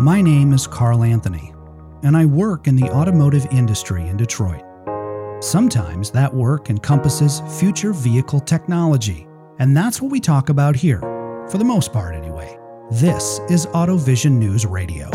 My name is Carl Anthony, and I work in the automotive industry in Detroit. Sometimes that work encompasses future vehicle technology, and that's what we talk about here, for the most part anyway. This is AutoVision News Radio.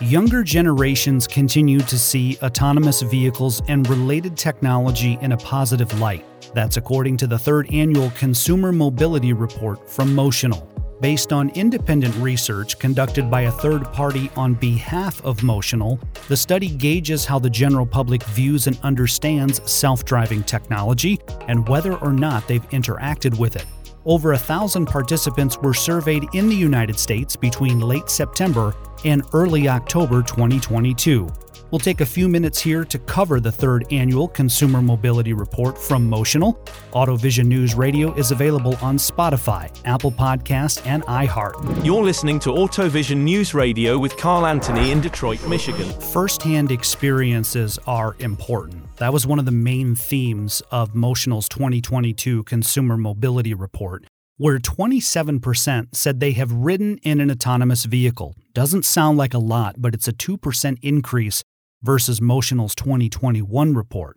Younger generations continue to see autonomous vehicles and related technology in a positive light. That's according to the third annual Consumer Mobility Report from Motional based on independent research conducted by a third party on behalf of Motional, the study gauges how the general public views and understands self driving technology and whether or not they've interacted with it. Over a thousand participants were surveyed in the United States between late September and early October 2022. We'll take a few minutes here to cover the third annual Consumer Mobility Report from Motional. AutoVision News Radio is available on Spotify, Apple Podcast, and iHeart. You're listening to AutoVision News Radio with Carl Anthony in Detroit, Michigan. First-hand experiences are important. That was one of the main themes of Motional's 2022 Consumer Mobility Report where 27% said they have ridden in an autonomous vehicle. Doesn't sound like a lot, but it's a 2% increase versus Motional's 2021 report.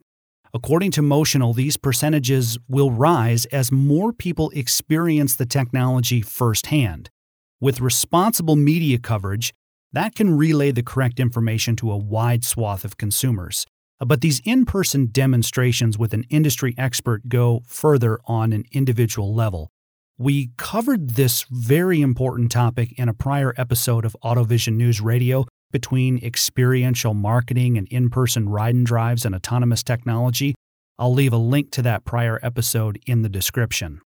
According to Motional, these percentages will rise as more people experience the technology firsthand. With responsible media coverage, that can relay the correct information to a wide swath of consumers. But these in person demonstrations with an industry expert go further on an individual level. We covered this very important topic in a prior episode of AutoVision News Radio, between experiential marketing and in person ride and drives and autonomous technology, I'll leave a link to that prior episode in the description.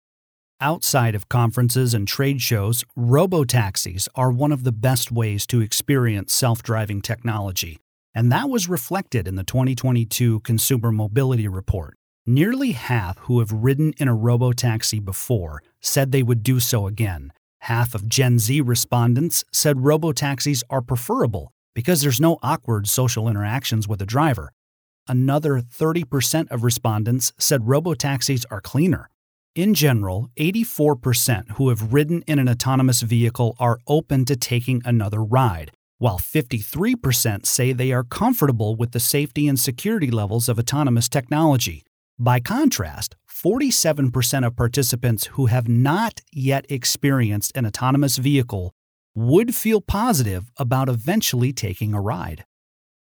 Outside of conferences and trade shows, robotaxis are one of the best ways to experience self driving technology, and that was reflected in the 2022 Consumer Mobility Report. Nearly half who have ridden in a robotaxi before said they would do so again, Half of Gen Z respondents said robotaxis are preferable because there's no awkward social interactions with a driver. Another 30% of respondents said robotaxis are cleaner. In general, 84% who have ridden in an autonomous vehicle are open to taking another ride, while 53% say they are comfortable with the safety and security levels of autonomous technology. By contrast, 47% of participants who have not yet experienced an autonomous vehicle would feel positive about eventually taking a ride.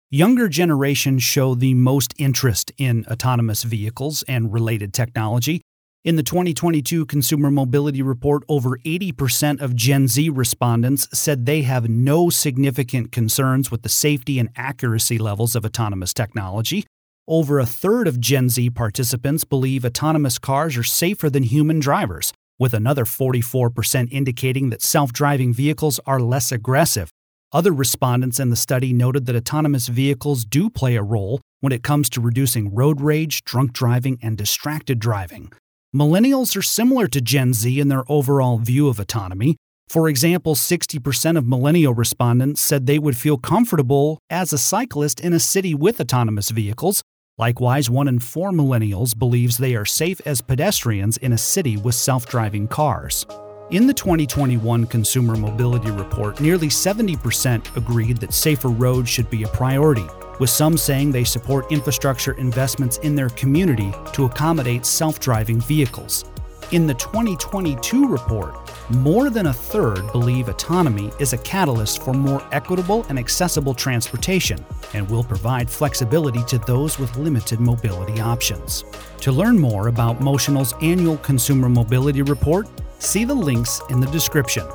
Younger generations show the most interest in autonomous vehicles and related technology. In the 2022 Consumer Mobility Report, over 80% of Gen Z respondents said they have no significant concerns with the safety and accuracy levels of autonomous technology. Over a third of Gen Z participants believe autonomous cars are safer than human drivers, with another 44% indicating that self driving vehicles are less aggressive. Other respondents in the study noted that autonomous vehicles do play a role when it comes to reducing road rage, drunk driving, and distracted driving. Millennials are similar to Gen Z in their overall view of autonomy. For example, 60% of millennial respondents said they would feel comfortable as a cyclist in a city with autonomous vehicles, Likewise, one in four millennials believes they are safe as pedestrians in a city with self driving cars. In the 2021 Consumer Mobility Report, nearly 70% agreed that safer roads should be a priority, with some saying they support infrastructure investments in their community to accommodate self driving vehicles. In the 2022 report, more than a third believe autonomy is a catalyst for more equitable and accessible transportation and will provide flexibility to those with limited mobility options. To learn more about Motional's annual Consumer Mobility Report, see the links in the description.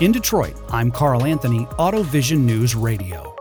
In Detroit, I'm Carl Anthony, AutoVision News Radio.